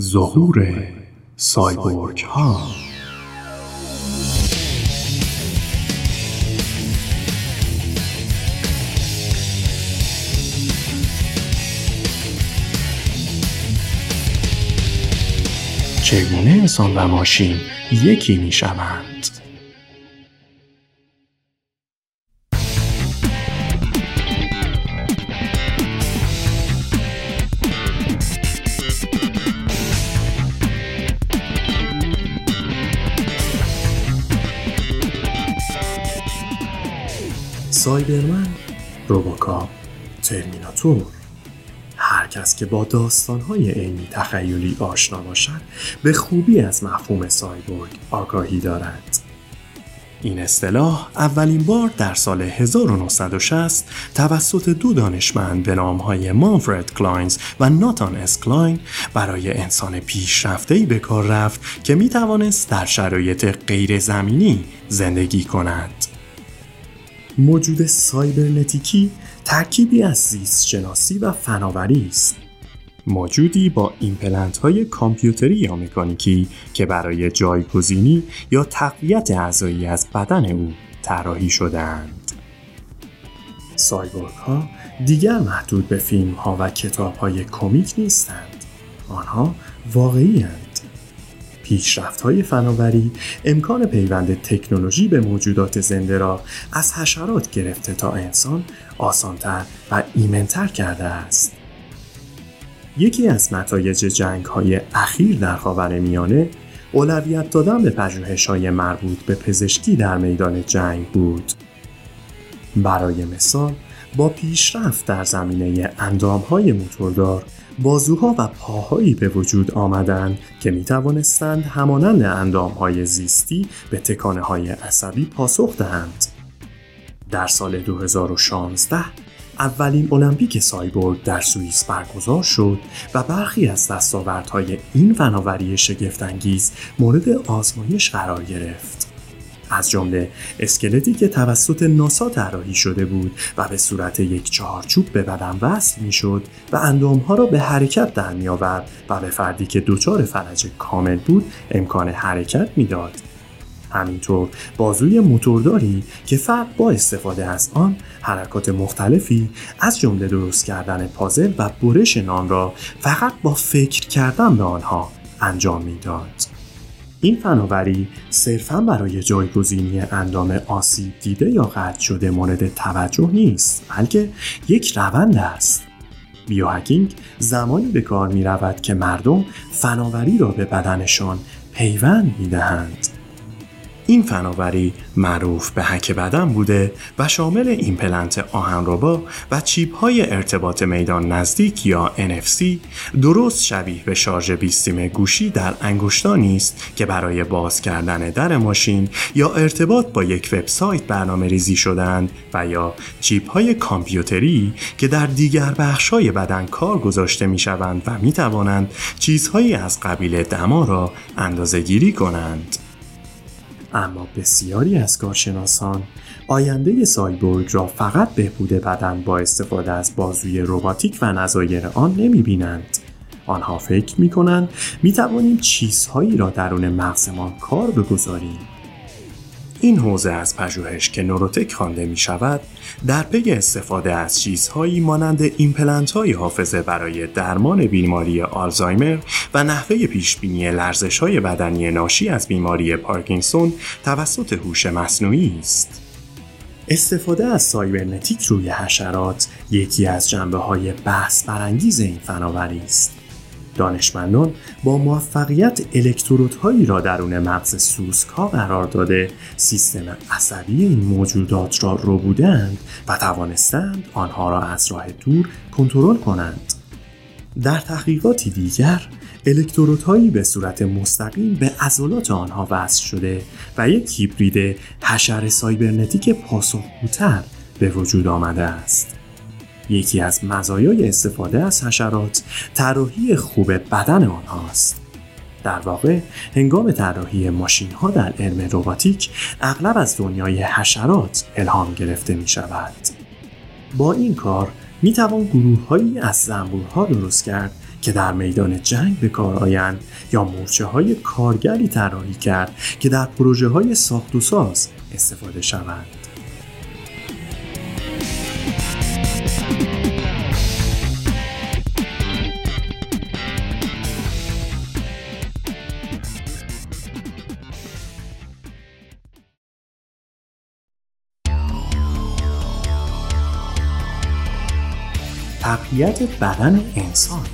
ظهور سایبورگ ها چگونه انسان و ماشین یکی می شوند؟ سایبرمن، روبوکاپ، ترمیناتور. هر کس که با داستانهای علمی تخیلی آشنا باشد به خوبی از مفهوم سایبورگ آگاهی دارد. این اصطلاح اولین بار در سال 1960 توسط دو دانشمند به نامهای مانفرد کلاینز و ناتان اس کلاین برای انسان پیشرفته‌ای به کار رفت که می توانست در شرایط غیر زمینی زندگی کند. موجود سایبرنتیکی ترکیبی از زیست شناسی و فناوری است. موجودی با ایمپلنت های کامپیوتری یا مکانیکی که برای جایگزینی یا تقویت اعضایی از بدن او طراحی شده‌اند. سایبورگ ها دیگر محدود به فیلم ها و کتاب های کمیک نیستند. آنها واقعی پیشرفت های فناوری امکان پیوند تکنولوژی به موجودات زنده را از حشرات گرفته تا انسان آسانتر و ایمنتر کرده است. یکی از نتایج جنگ های اخیر در خاور میانه اولویت دادن به پژوهش های مربوط به پزشکی در میدان جنگ بود. برای مثال با پیشرفت در زمینه اندام های موتوردار بازوها و پاهایی به وجود آمدند که می توانستند همانند اندامهای زیستی به تکانه های عصبی پاسخ دهند. در سال 2016 اولین المپیک سایبورگ در سوئیس برگزار شد و برخی از دستاوردهای این فناوری شگفتانگیز مورد آزمایش قرار گرفت. از جمله اسکلتی که توسط ناسا طراحی شده بود و به صورت یک چهارچوب به بدن وصل می‌شد و اندامها را به حرکت در می آورد و به فردی که دچار فلج کامل بود امکان حرکت می‌داد. همینطور بازوی موتورداری که فرد با استفاده از آن حرکات مختلفی از جمله درست کردن پازل و برش نان را فقط با فکر کردن به آنها انجام می‌داد. این فناوری صرفا برای جایگزینی اندام آسیب دیده یا قطع شده مورد توجه نیست بلکه یک روند است بیوهکینگ زمانی به کار می رود که مردم فناوری را به بدنشان پیوند می دهند. این فناوری معروف به هک بدن بوده و شامل ایمپلنت آهنربا و چیپ های ارتباط میدان نزدیک یا NFC درست شبیه به شارژ بی‌سیم گوشی در انگشتانی است که برای باز کردن در ماشین یا ارتباط با یک وبسایت برنامه ریزی شدند و یا چیپ های کامپیوتری که در دیگر بخش های بدن کار گذاشته می شوند و می توانند چیزهایی از قبیل دما را اندازه گیری کنند. اما بسیاری از کارشناسان آینده سایبورگ را فقط بهبود بدن با استفاده از بازوی روباتیک و نظایر آن نمی بینند. آنها فکر می کنند می توانیم چیزهایی را درون مغزمان کار بگذاریم این حوزه از پژوهش که neurotech خوانده می شود در پی استفاده از چیزهایی مانند ایمپلنت های حافظه برای درمان بیماری آلزایمر و نحوه پیشبینی لرزش های بدنی ناشی از بیماری پارکینسون توسط هوش مصنوعی است. استفاده از سایبرنتیک روی حشرات یکی از جنبه های بحث برانگیز این فناوری است. دانشمندان با موفقیت الکترودهایی را درون مغز سوسکها قرار داده. سیستم عصبی این موجودات را رو بودند و توانستند آنها را از راه دور کنترل کنند. در تحقیقاتی دیگر الکترودهایی به صورت مستقیم به عضلات آنها وصل شده و یک هیبرید حشره سایبرنتیک پاسخگوتر به وجود آمده است. یکی از مزایای استفاده از حشرات طراحی خوب بدن آنهاست در واقع هنگام طراحی ماشین ها در علم روباتیک اغلب از دنیای حشرات الهام گرفته می شود با این کار می توان گروه هایی از زنبور ها درست کرد که در میدان جنگ به کار آیند یا مورچه های کارگری طراحی کرد که در پروژه های ساخت و ساز استفاده شوند. تقویت بدن انسان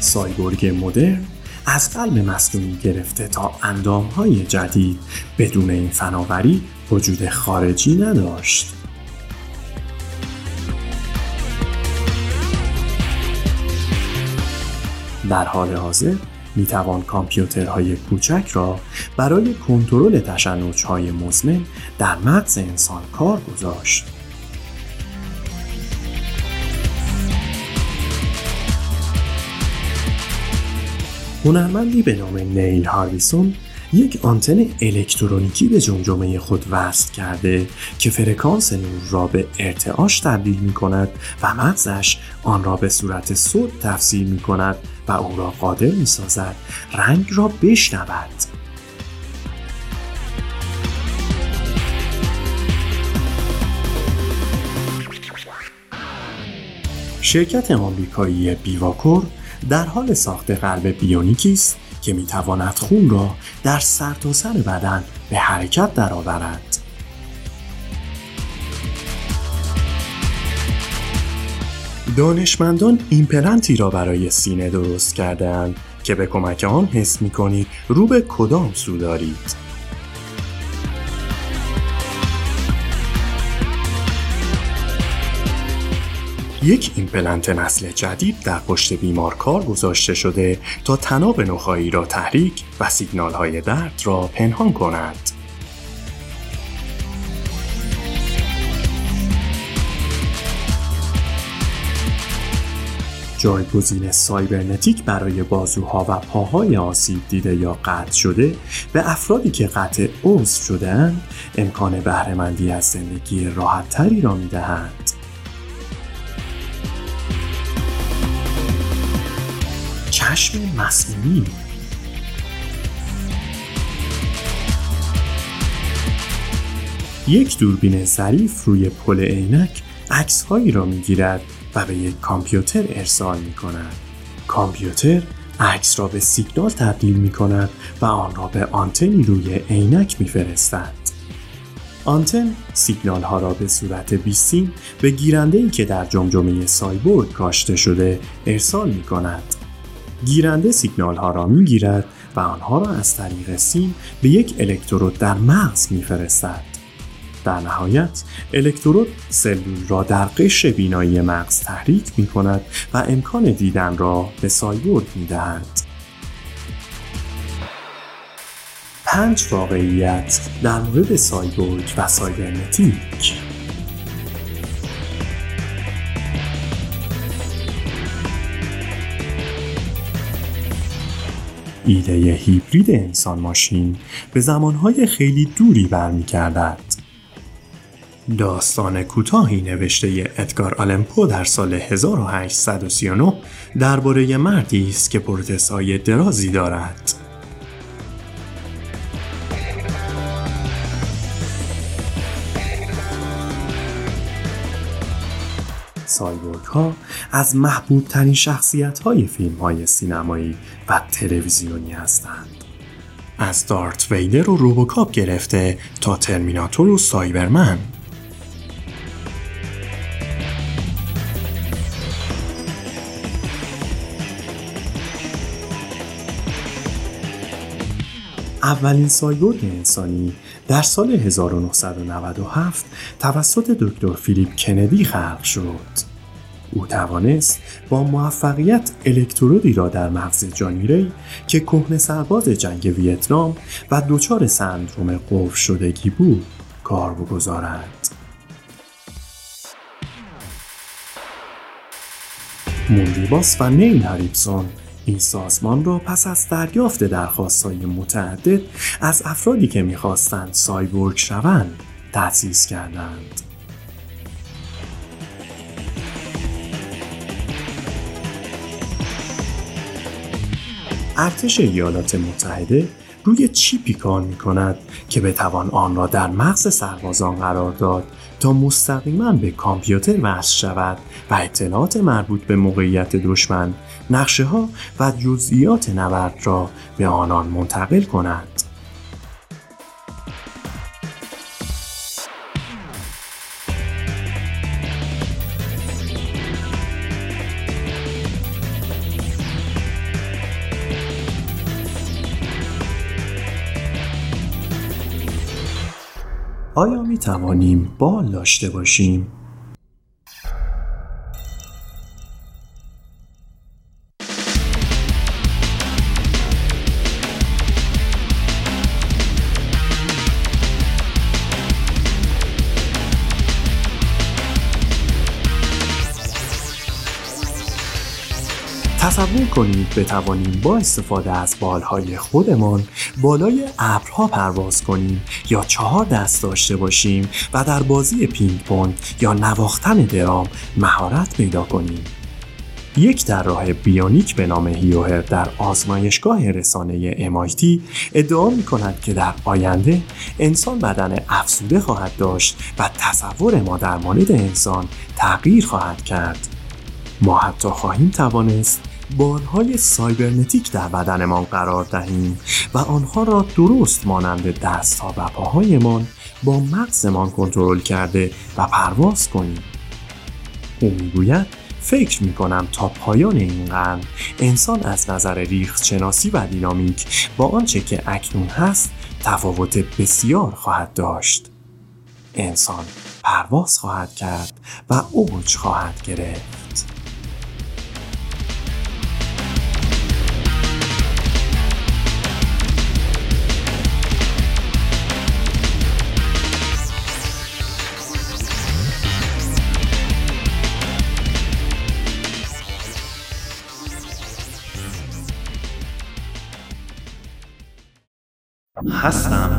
سایبورگ مدرن از قلب مصنوعی گرفته تا اندامهای جدید بدون این فناوری وجود خارجی نداشت. در حال حاضر می توان کامپیوترهای کوچک را برای کنترل تشنجهای مزمن در مغز انسان کار گذاشت. هنرمندی به نام نیل هارویسون یک آنتن الکترونیکی به جمجمه خود وصل کرده که فرکانس نور را به ارتعاش تبدیل می کند و مغزش آن را به صورت صوت تفسیر می کند و او را قادر می سازد رنگ را بشنود. شرکت آمریکایی بیواکور در حال ساخت قلب بیونیکی است که می‌تواند خون را در سرتاسر سر بدن به حرکت درآورد. دانشمندان ایمپلنتی را برای سینه درست کرده‌اند که به کمک آن حس می کنید رو به کدام سو دارید. یک ایمپلنت نسل جدید در پشت بیمار کار گذاشته شده تا طناب نخاعی را تحریک و سیگنال های درد را پنهان کند. جایگزین سایبرنتیک برای بازوها و پاهای آسیب دیده یا قطع شده به افرادی که قطع عضو شدهاند امکان بهرهمندی از زندگی راحتتری را می‌دهند. چشم مصنوعی یک دوربین ظریف روی پل عینک عکسهایی را می‌گیرد و به یک کامپیوتر ارسال می کند. کامپیوتر عکس را به سیگنال تبدیل می کند و آن را به آنتنی روی عینک می فرستد. آنتن سیگنال ها را به صورت بیسیم به گیرنده ای که در جمجمه سایبورگ کاشته شده ارسال می کند. گیرنده سیگنال ها را می گیرد و آنها را از طریق سیم به یک الکترود در مغز می فرستد. در نهایت الکترود سلول را در قشر بینایی مغز تحریک می کند و امکان دیدن را به سایبورگ می دهند. پنج واقعیت در مورد سایبورگ و سایبرنتیک ایده هیبرید انسان ماشین به زمانهای خیلی دوری برمیگردد. داستان کوتاهی نوشته ادگار آلمپو در سال 1839 درباره مردی است که پروتسای درازی دارد. سایبورگ ها از محبوب ترین شخصیت های فیلم های سینمایی و تلویزیونی هستند. از دارت ویدر و روبوکاپ گرفته تا ترمیناتور و سایبرمن اولین سایبورگ انسانی در سال 1997 توسط دکتر فیلیپ کندی خلق شد. او توانست با موفقیت الکترودی را در مغز جانی ری که کهنه سرباز جنگ ویتنام و دچار سندروم قفل شدگی بود کار بگذارد. موندیباس و نیل هریپسون این سازمان را پس از دریافت درخواستهای متعدد از افرادی که می‌خواستند سایبورگ شوند تأسیس کردند. ارتش ایالات متحده روی چیپی کار می کند که بتوان آن را در مغز سربازان قرار داد تا مستقیما به کامپیوتر وصل شود و اطلاعات مربوط به موقعیت دشمن، نقشه ها و جزئیات نبرد را به آنان منتقل کند. آیا می توانیم بال داشته باشیم؟ تصور کنید بتوانیم با استفاده از بالهای خودمان بالای ابرها پرواز کنیم یا چهار دست داشته باشیم و در بازی پینگ پونگ یا نواختن درام مهارت پیدا کنیم. یک طراح بیونیک به نام هیوهر در آزمایشگاه رسانه MIT ادعا می کند که در آینده انسان بدن افزوده خواهد داشت و تصور ما در مورد انسان تغییر خواهد کرد. ما حتی خواهیم توانست بالهای سایبرنتیک در بدنمان قرار دهیم و آنها را درست مانند دستها و پاهایمان با مغزمان کنترل کرده و پرواز کنیم. او می‌گوید فکر می کنم تا پایان این قرن انسان از نظر ریخت شناسی و دینامیک با آنچه که اکنون هست تفاوت بسیار خواهد داشت. انسان پرواز خواهد کرد و اوج خواهد گرفت. هستم چون میدانم